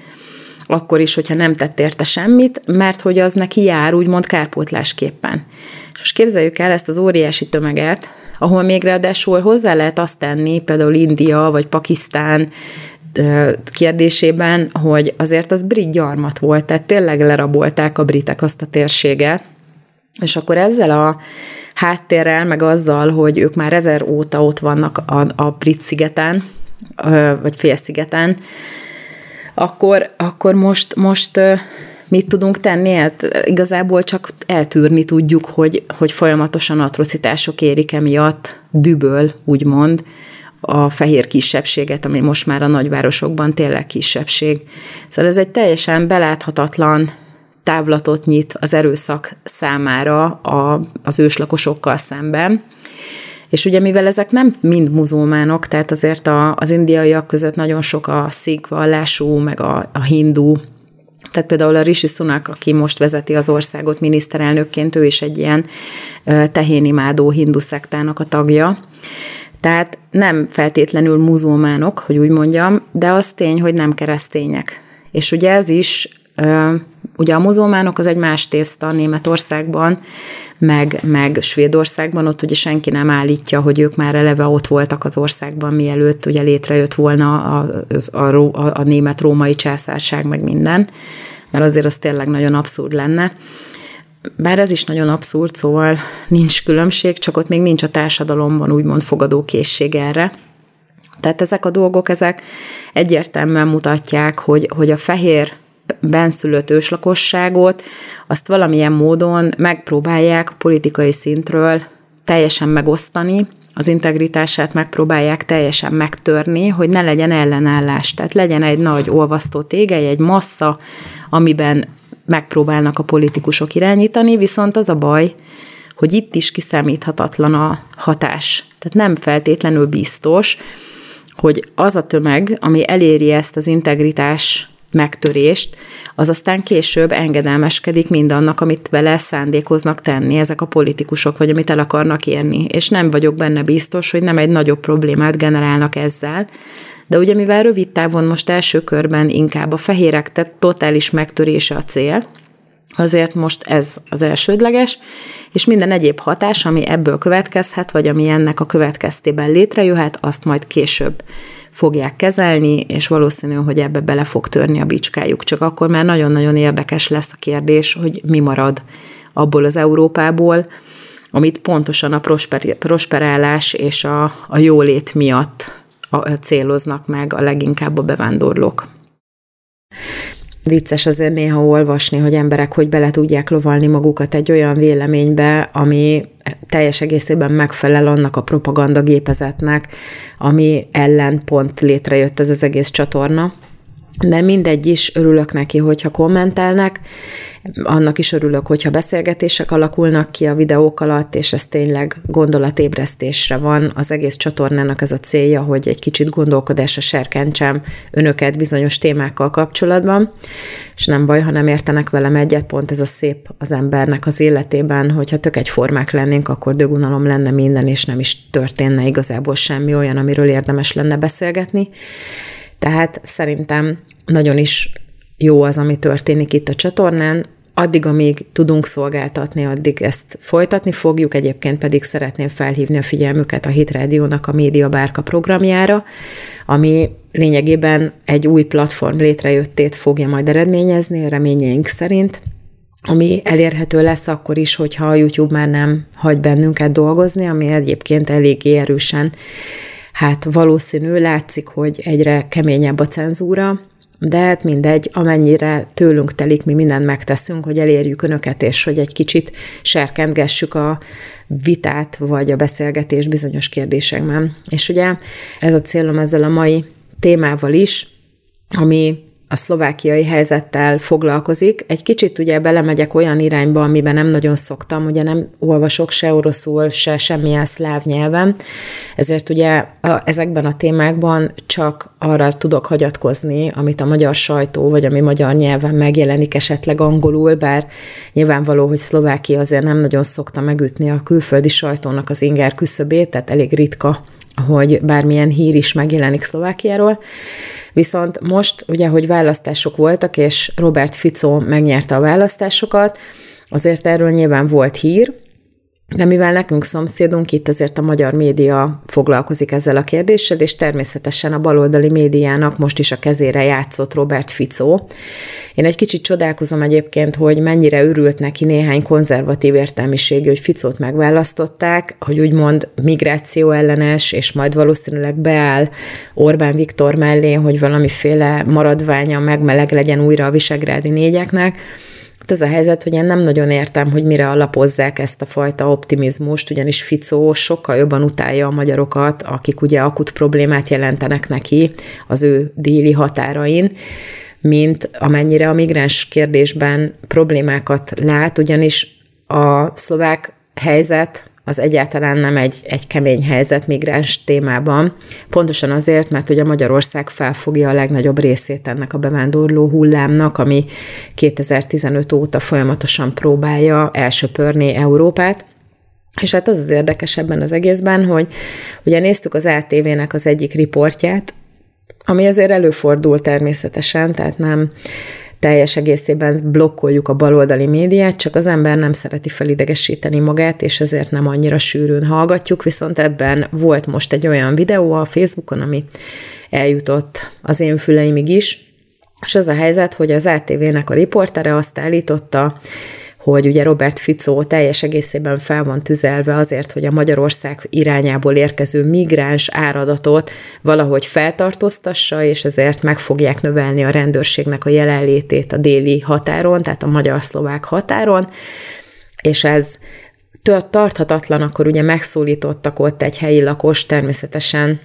akkor is, hogyha nem tett érte semmit, mert hogy az neki jár, úgymond kárpótlásképpen. És most képzeljük el ezt az óriási tömeget, ahol még ráadásul hozzá lehet azt tenni, például India vagy Pakisztán kérdésében, hogy azért az brit gyarmat volt, tehát tényleg lerabolták a britek azt a térséget, és akkor ezzel a háttérrel, meg azzal, hogy ők már ezer óta ott vannak a, a brit szigeten, vagy félszigeten, akkor, akkor most, most mit tudunk tenni? Hát igazából csak eltűrni tudjuk, hogy, hogy folyamatosan atrocitások érik emiatt, düböl, úgymond, a fehér kisebbséget, ami most már a nagyvárosokban tényleg kisebbség. Szóval ez egy teljesen beláthatatlan távlatot nyit az erőszak számára a, az őslakosokkal szemben. És ugye mivel ezek nem mind muzulmánok, tehát azért a, az indiaiak között nagyon sok a szik meg a, a hindu, tehát például a Rishi Sunak, aki most vezeti az országot miniszterelnökként, ő is egy ilyen tehénimádó hindu szektának a tagja. Tehát nem feltétlenül muzulmánok, hogy úgy mondjam, de az tény, hogy nem keresztények. És ugye ez is, ugye a muzulmánok az egy más tészta Németországban, meg, meg Svédországban, ott ugye senki nem állítja, hogy ők már eleve ott voltak az országban, mielőtt ugye létrejött volna a, a, a, a német-római császárság, meg minden, mert azért az tényleg nagyon abszurd lenne. Bár ez is nagyon abszurd, szóval nincs különbség, csak ott még nincs a társadalomban úgymond fogadókészség erre. Tehát ezek a dolgok, ezek egyértelműen mutatják, hogy, hogy a fehér benszülött őslakosságot, azt valamilyen módon megpróbálják politikai szintről teljesen megosztani, az integritását megpróbálják teljesen megtörni, hogy ne legyen ellenállás. Tehát legyen egy nagy olvasztó tégely, egy massza, amiben megpróbálnak a politikusok irányítani, viszont az a baj, hogy itt is kiszámíthatatlan a hatás. Tehát nem feltétlenül biztos, hogy az a tömeg, ami eléri ezt az integritás megtörést, az aztán később engedelmeskedik mindannak, amit vele szándékoznak tenni ezek a politikusok, vagy amit el akarnak érni. És nem vagyok benne biztos, hogy nem egy nagyobb problémát generálnak ezzel, de ugye mivel rövid távon most első körben inkább a fehérek tehát totális megtörése a cél, azért most ez az elsődleges, és minden egyéb hatás, ami ebből következhet, vagy ami ennek a következtében létrejöhet, azt majd később fogják kezelni, és valószínű, hogy ebbe bele fog törni a bicskájuk. Csak akkor már nagyon-nagyon érdekes lesz a kérdés, hogy mi marad abból az Európából, amit pontosan a prosperálás és a, a jólét miatt céloznak meg a leginkább a bevándorlók. Vicces azért néha olvasni, hogy emberek hogy bele tudják lovalni magukat egy olyan véleménybe, ami teljes egészében megfelel annak a propaganda gépezetnek, ami ellen pont létrejött ez az egész csatorna. De mindegy is, örülök neki, hogyha kommentelnek, annak is örülök, hogyha beszélgetések alakulnak ki a videók alatt, és ez tényleg gondolatébresztésre van. Az egész csatornának ez a célja, hogy egy kicsit gondolkodásra serkentsem önöket bizonyos témákkal kapcsolatban, és nem baj, ha nem értenek velem egyet, pont ez a szép az embernek az életében, hogyha tök egyformák lennénk, akkor dögunalom lenne minden, és nem is történne igazából semmi olyan, amiről érdemes lenne beszélgetni. Tehát szerintem nagyon is jó az, ami történik itt a csatornán, addig, amíg tudunk szolgáltatni, addig ezt folytatni fogjuk, egyébként pedig szeretném felhívni a figyelmüket a Hit Radio-nak a Média Bárka programjára, ami lényegében egy új platform létrejöttét fogja majd eredményezni, reményeink szerint, ami elérhető lesz akkor is, hogyha a YouTube már nem hagy bennünket dolgozni, ami egyébként eléggé erősen hát valószínű, látszik, hogy egyre keményebb a cenzúra, de hát mindegy, amennyire tőlünk telik, mi mindent megteszünk, hogy elérjük önöket, és hogy egy kicsit serkentgessük a vitát, vagy a beszélgetés bizonyos kérdésekben. És ugye ez a célom ezzel a mai témával is, ami a szlovákiai helyzettel foglalkozik. Egy kicsit ugye belemegyek olyan irányba, amiben nem nagyon szoktam, ugye nem olvasok se oroszul, se semmilyen szláv nyelven, ezért ugye a, ezekben a témákban csak arra tudok hagyatkozni, amit a magyar sajtó, vagy ami magyar nyelven megjelenik esetleg angolul, bár nyilvánvaló, hogy Szlovákia azért nem nagyon szokta megütni a külföldi sajtónak az inger küszöbét, tehát elég ritka, hogy bármilyen hír is megjelenik Szlovákiáról. Viszont most ugye, hogy választások voltak, és Robert Fico megnyerte a választásokat, azért erről nyilván volt hír, de mivel nekünk szomszédunk, itt azért a magyar média foglalkozik ezzel a kérdéssel, és természetesen a baloldali médiának most is a kezére játszott Robert Fico. Én egy kicsit csodálkozom egyébként, hogy mennyire örült neki néhány konzervatív értelmiségű, hogy Ficót megválasztották, hogy úgymond migráció ellenes, és majd valószínűleg beáll Orbán Viktor mellé, hogy valamiféle maradványa megmeleg legyen újra a visegrádi négyeknek Hát ez a helyzet, hogy én nem nagyon értem, hogy mire alapozzák ezt a fajta optimizmust, ugyanis Ficó sokkal jobban utálja a magyarokat, akik ugye akut problémát jelentenek neki az ő déli határain, mint amennyire a migráns kérdésben problémákat lát, ugyanis a szlovák helyzet az egyáltalán nem egy, egy kemény helyzet migráns témában. Pontosan azért, mert ugye Magyarország felfogja a legnagyobb részét ennek a bevándorló hullámnak, ami 2015 óta folyamatosan próbálja elsöpörni Európát. És hát az az érdekes ebben az egészben, hogy ugye néztük az ATV-nek az egyik riportját, ami azért előfordul természetesen, tehát nem teljes egészében blokkoljuk a baloldali médiát, csak az ember nem szereti felidegesíteni magát, és ezért nem annyira sűrűn hallgatjuk, viszont ebben volt most egy olyan videó a Facebookon, ami eljutott az én füleimig is, és az a helyzet, hogy az ATV-nek a riportere azt állította, hogy ugye Robert Fico teljes egészében fel van tüzelve azért, hogy a Magyarország irányából érkező migráns áradatot valahogy feltartóztassa, és ezért meg fogják növelni a rendőrségnek a jelenlétét a déli határon, tehát a magyar-szlovák határon, és ez tarthatatlan, akkor ugye megszólítottak ott egy helyi lakos, természetesen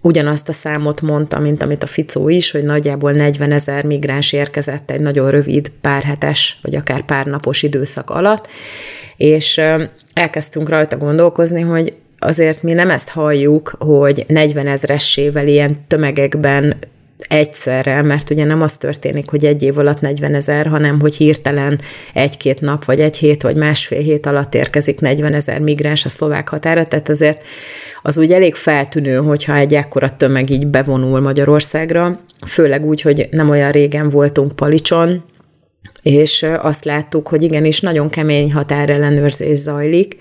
ugyanazt a számot mondta, mint amit a Ficó is, hogy nagyjából 40 ezer migráns érkezett egy nagyon rövid, párhetes, vagy akár párnapos időszak alatt, és elkezdtünk rajta gondolkozni, hogy azért mi nem ezt halljuk, hogy 40 ezressével ilyen tömegekben egyszerre, mert ugye nem az történik, hogy egy év alatt 40 ezer, hanem hogy hirtelen egy-két nap, vagy egy hét, vagy másfél hét alatt érkezik 40 ezer migráns a szlovák határa, tehát azért az úgy elég feltűnő, hogyha egy ekkora tömeg így bevonul Magyarországra, főleg úgy, hogy nem olyan régen voltunk Palicson, és azt láttuk, hogy igenis nagyon kemény határellenőrzés zajlik,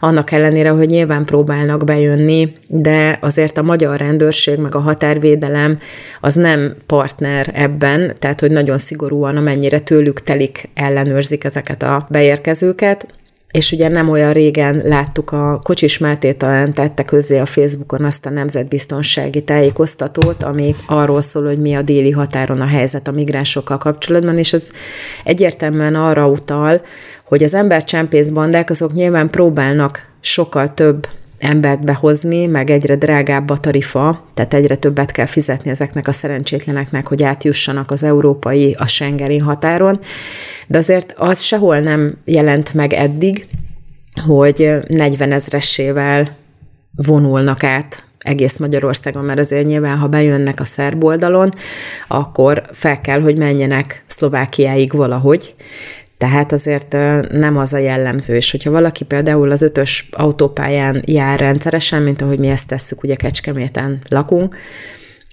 annak ellenére, hogy nyilván próbálnak bejönni, de azért a magyar rendőrség meg a határvédelem az nem partner ebben, tehát hogy nagyon szigorúan, amennyire tőlük telik, ellenőrzik ezeket a beérkezőket, és ugye nem olyan régen láttuk a Kocsis Máté talán tette közzé a Facebookon azt a nemzetbiztonsági tájékoztatót, ami arról szól, hogy mi a déli határon a helyzet a migránsokkal kapcsolatban, és ez egyértelműen arra utal, hogy az embercsempész bandák azok nyilván próbálnak sokkal több embert behozni, meg egyre drágább a tarifa, tehát egyre többet kell fizetni ezeknek a szerencsétleneknek, hogy átjussanak az európai, a Schengeni határon, de azért az sehol nem jelent meg eddig, hogy 40 ezressével vonulnak át egész Magyarországon, mert azért nyilván, ha bejönnek a szerb oldalon, akkor fel kell, hogy menjenek Szlovákiáig valahogy, tehát azért nem az a jellemző, és hogyha valaki például az ötös autópályán jár rendszeresen, mint ahogy mi ezt tesszük, ugye Kecskeméten lakunk,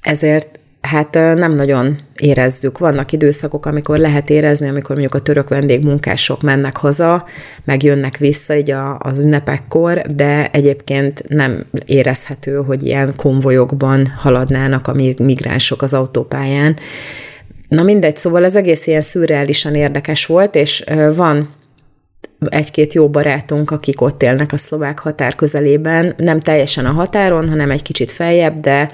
ezért hát nem nagyon érezzük. Vannak időszakok, amikor lehet érezni, amikor mondjuk a török vendégmunkások mennek haza, meg jönnek vissza így a, az ünnepekkor, de egyébként nem érezhető, hogy ilyen konvojokban haladnának a migránsok az autópályán. Na mindegy, szóval az egész ilyen szürreálisan érdekes volt, és van egy-két jó barátunk, akik ott élnek a szlovák határ közelében, nem teljesen a határon, hanem egy kicsit feljebb, de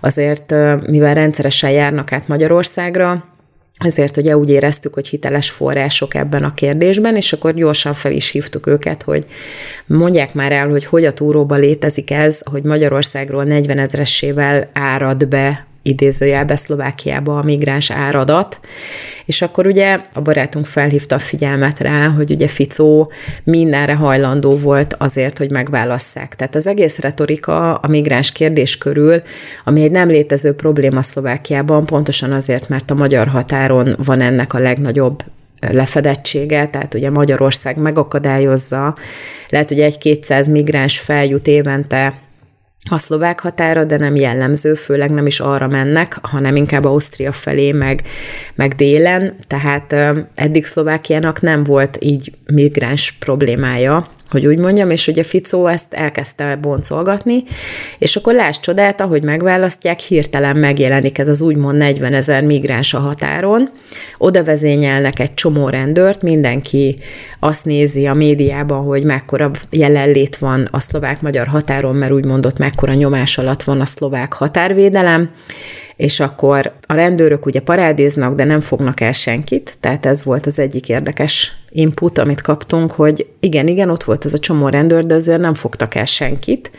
azért, mivel rendszeresen járnak át Magyarországra, ezért ugye úgy éreztük, hogy hiteles források ebben a kérdésben, és akkor gyorsan fel is hívtuk őket, hogy mondják már el, hogy hogy a túróban létezik ez, hogy Magyarországról 40 ezressével árad be idézőjelbe Szlovákiába a migráns áradat, és akkor ugye a barátunk felhívta a figyelmet rá, hogy ugye Ficó mindenre hajlandó volt azért, hogy megválasszák. Tehát az egész retorika a migráns kérdés körül, ami egy nem létező probléma Szlovákiában, pontosan azért, mert a magyar határon van ennek a legnagyobb lefedettsége, tehát ugye Magyarország megakadályozza, lehet, hogy egy-kétszáz migráns feljut évente a szlovák határa, de nem jellemző, főleg nem is arra mennek, hanem inkább Ausztria felé, meg, meg délen, tehát eddig Szlovákiának nem volt így migráns problémája, hogy úgy mondjam, és ugye Ficó ezt elkezdte boncolgatni, és akkor láss csodát, ahogy megválasztják, hirtelen megjelenik ez az úgymond 40 ezer migráns a határon, oda vezényelnek egy csomó rendőrt, mindenki azt nézi a médiában, hogy mekkora jelenlét van a szlovák-magyar határon, mert úgy mondott, mekkora nyomás alatt van a szlovák határvédelem, és akkor a rendőrök ugye parádéznak, de nem fognak el senkit, tehát ez volt az egyik érdekes input, amit kaptunk, hogy igen, igen, ott volt ez a csomó rendőr, de azért nem fogtak el senkit.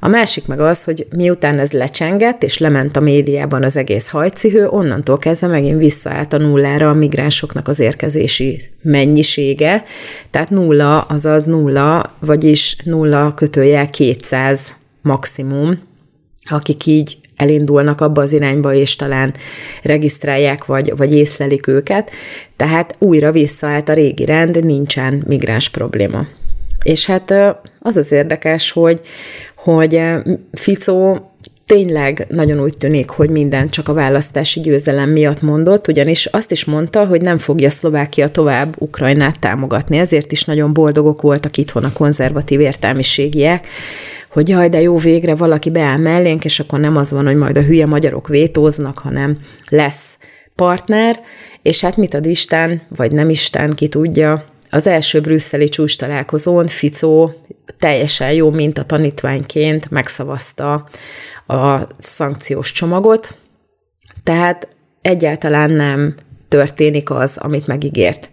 A másik meg az, hogy miután ez lecsengett, és lement a médiában az egész hajcihő, onnantól kezdve megint visszaállt a nullára a migránsoknak az érkezési mennyisége, tehát nulla, azaz nulla, vagyis nulla kötőjel 200 maximum, akik így elindulnak abba az irányba, és talán regisztrálják, vagy, vagy észlelik őket. Tehát újra visszaállt a régi rend, nincsen migráns probléma. És hát az az érdekes, hogy, hogy Ficó tényleg nagyon úgy tűnik, hogy minden csak a választási győzelem miatt mondott, ugyanis azt is mondta, hogy nem fogja Szlovákia tovább Ukrajnát támogatni. Ezért is nagyon boldogok voltak itthon a konzervatív értelmiségiek, hogy jaj, de jó, végre valaki beáll mellénk, és akkor nem az van, hogy majd a hülye magyarok vétóznak, hanem lesz partner, és hát mit ad Isten, vagy nem Isten, ki tudja, az első brüsszeli csúcs találkozón Ficó teljesen jó mint a tanítványként megszavazta a szankciós csomagot, tehát egyáltalán nem történik az, amit megígért.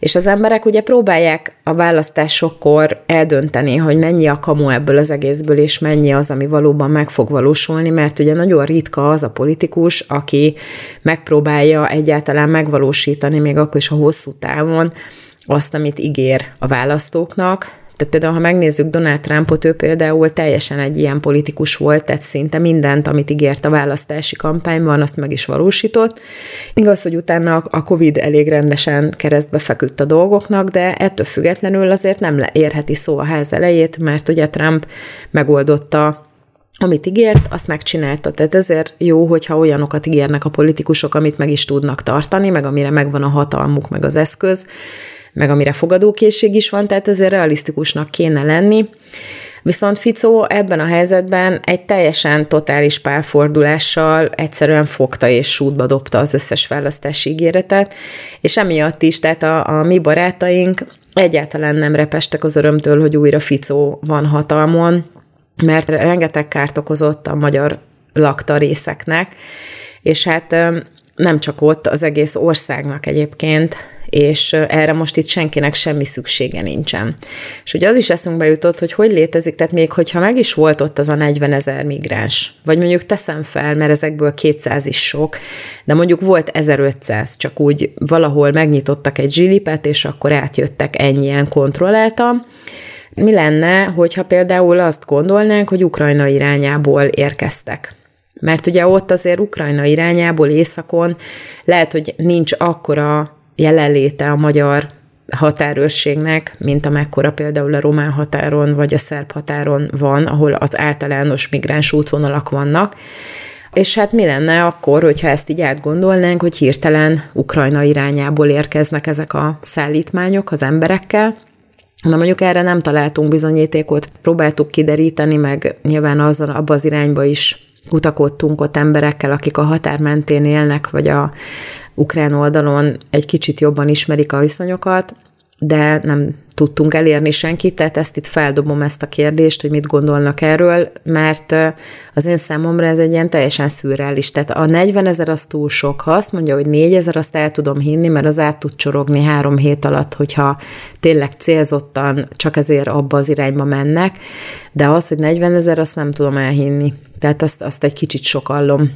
És az emberek ugye próbálják a választásokkor eldönteni, hogy mennyi a kamu ebből az egészből, és mennyi az, ami valóban meg fog valósulni, mert ugye nagyon ritka az a politikus, aki megpróbálja egyáltalán megvalósítani, még akkor is a hosszú távon, azt, amit ígér a választóknak, tehát például, ha megnézzük Donald Trumpot, ő például teljesen egy ilyen politikus volt, tehát szinte mindent, amit ígért a választási kampányban, azt meg is valósított. Igaz, hogy utána a Covid elég rendesen keresztbe feküdt a dolgoknak, de ettől függetlenül azért nem érheti szó a ház elejét, mert ugye Trump megoldotta amit ígért, azt megcsinálta. Tehát ezért jó, hogyha olyanokat ígérnek a politikusok, amit meg is tudnak tartani, meg amire megvan a hatalmuk, meg az eszköz, meg amire fogadókészség is van, tehát ezért realisztikusnak kéne lenni. Viszont Ficó ebben a helyzetben egy teljesen totális pálfordulással egyszerűen fogta és sútba dobta az összes választási ígéretet, és emiatt is, tehát a, a mi barátaink egyáltalán nem repestek az örömtől, hogy újra Ficó van hatalmon, mert rengeteg kárt okozott a magyar lakta részeknek, és hát nem csak ott, az egész országnak egyébként, és erre most itt senkinek semmi szüksége nincsen. És ugye az is eszünkbe jutott, hogy hogy létezik, tehát még hogyha meg is volt ott az a 40 ezer migráns, vagy mondjuk teszem fel, mert ezekből 200 is sok, de mondjuk volt 1500, csak úgy valahol megnyitottak egy zsilipet, és akkor átjöttek ennyien kontrolláltam, mi lenne, hogyha például azt gondolnánk, hogy Ukrajna irányából érkeztek? Mert ugye ott azért Ukrajna irányából északon lehet, hogy nincs akkora jelenléte a magyar határőrségnek, mint amekkora például a román határon vagy a szerb határon van, ahol az általános migráns útvonalak vannak. És hát mi lenne akkor, hogyha ezt így átgondolnánk, hogy hirtelen Ukrajna irányából érkeznek ezek a szállítmányok az emberekkel, Na mondjuk erre nem találtunk bizonyítékot, próbáltuk kideríteni, meg nyilván azon abba az irányba is kutakodtunk ott emberekkel, akik a határ mentén élnek, vagy a ukrán oldalon egy kicsit jobban ismerik a viszonyokat, de nem tudtunk elérni senkit, tehát ezt itt feldobom ezt a kérdést, hogy mit gondolnak erről, mert az én számomra ez egy ilyen teljesen szürreális. Tehát a 40 ezer az túl sok. Ha azt mondja, hogy 4 ezer, azt el tudom hinni, mert az át tud csorogni három hét alatt, hogyha tényleg célzottan csak ezért abba az irányba mennek, de az, hogy 40 ezer, azt nem tudom elhinni. Tehát azt, azt egy kicsit sokallom.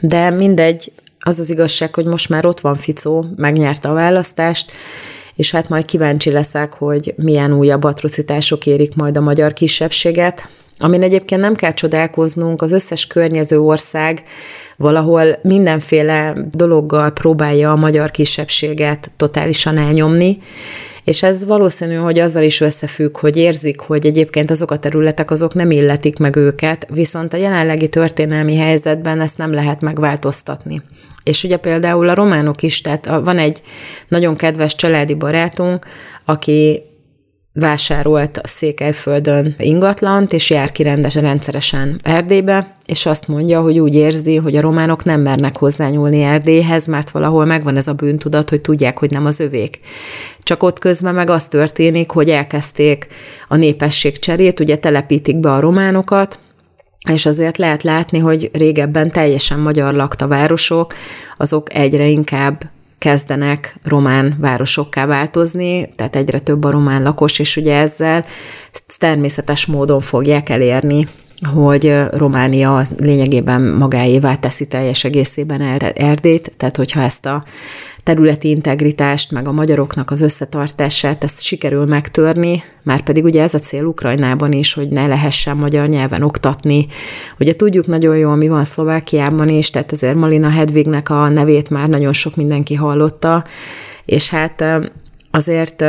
De mindegy, az az igazság, hogy most már ott van Ficó, megnyerte a választást, és hát majd kíváncsi leszek, hogy milyen újabb atrocitások érik majd a magyar kisebbséget, amin egyébként nem kell csodálkoznunk, az összes környező ország valahol mindenféle dologgal próbálja a magyar kisebbséget totálisan elnyomni, és ez valószínű, hogy azzal is összefügg, hogy érzik, hogy egyébként azok a területek azok nem illetik meg őket, viszont a jelenlegi történelmi helyzetben ezt nem lehet megváltoztatni. És ugye például a románok is, tehát van egy nagyon kedves családi barátunk, aki vásárolt a Székelyföldön ingatlant, és jár ki rendszeresen Erdélybe, és azt mondja, hogy úgy érzi, hogy a románok nem mernek hozzányúlni Erdélyhez, mert valahol megvan ez a bűntudat, hogy tudják, hogy nem az övék. Csak ott közben meg az történik, hogy elkezdték a népesség cserét, ugye telepítik be a románokat, és azért lehet látni, hogy régebben teljesen magyar lakta városok, azok egyre inkább kezdenek román városokká változni, tehát egyre több a román lakos, és ugye ezzel. Természetes módon fogják elérni hogy Románia lényegében magáévá teszi teljes egészében Erdét, tehát hogyha ezt a területi integritást, meg a magyaroknak az összetartását, ezt sikerül megtörni, már pedig ugye ez a cél Ukrajnában is, hogy ne lehessen magyar nyelven oktatni. Ugye tudjuk nagyon jól, mi van Szlovákiában is, tehát ezért Malina Hedvignek a nevét már nagyon sok mindenki hallotta, és hát azért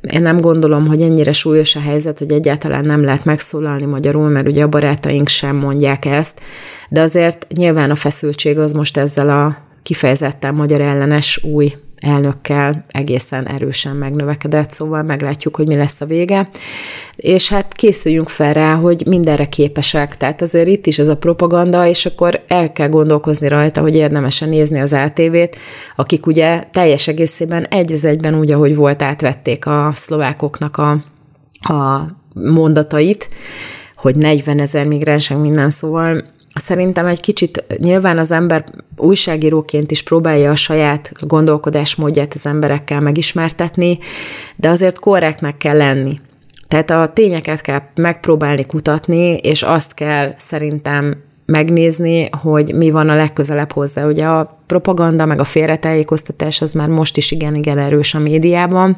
én nem gondolom, hogy ennyire súlyos a helyzet, hogy egyáltalán nem lehet megszólalni magyarul, mert ugye a barátaink sem mondják ezt, de azért nyilván a feszültség az most ezzel a kifejezetten magyar ellenes új elnökkel egészen erősen megnövekedett, szóval meglátjuk, hogy mi lesz a vége. És hát készüljünk fel rá, hogy mindenre képesek, tehát azért itt is ez a propaganda, és akkor el kell gondolkozni rajta, hogy érdemesen nézni az ATV-t, akik ugye teljes egészében egy az egyben úgy, ahogy volt, átvették a szlovákoknak a, a mondatait, hogy 40 ezer migráns, minden, szóval Szerintem egy kicsit nyilván az ember újságíróként is próbálja a saját gondolkodásmódját az emberekkel megismertetni, de azért korrektnek kell lenni. Tehát a tényeket kell megpróbálni kutatni, és azt kell szerintem megnézni, hogy mi van a legközelebb hozzá. Ugye a propaganda, meg a félretájékoztatás az már most is igen-igen erős a médiában,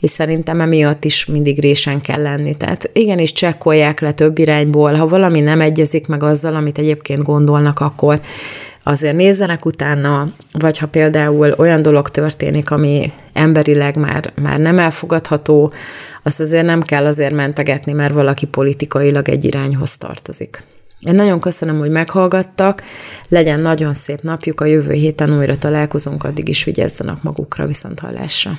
és szerintem emiatt is mindig résen kell lenni. Tehát igenis csekkolják le több irányból, ha valami nem egyezik meg azzal, amit egyébként gondolnak, akkor azért nézzenek utána, vagy ha például olyan dolog történik, ami emberileg már, már nem elfogadható, azt azért nem kell azért mentegetni, mert valaki politikailag egy irányhoz tartozik. Én nagyon köszönöm, hogy meghallgattak, legyen nagyon szép napjuk, a jövő héten újra találkozunk, addig is vigyázzanak magukra, viszont hallásra.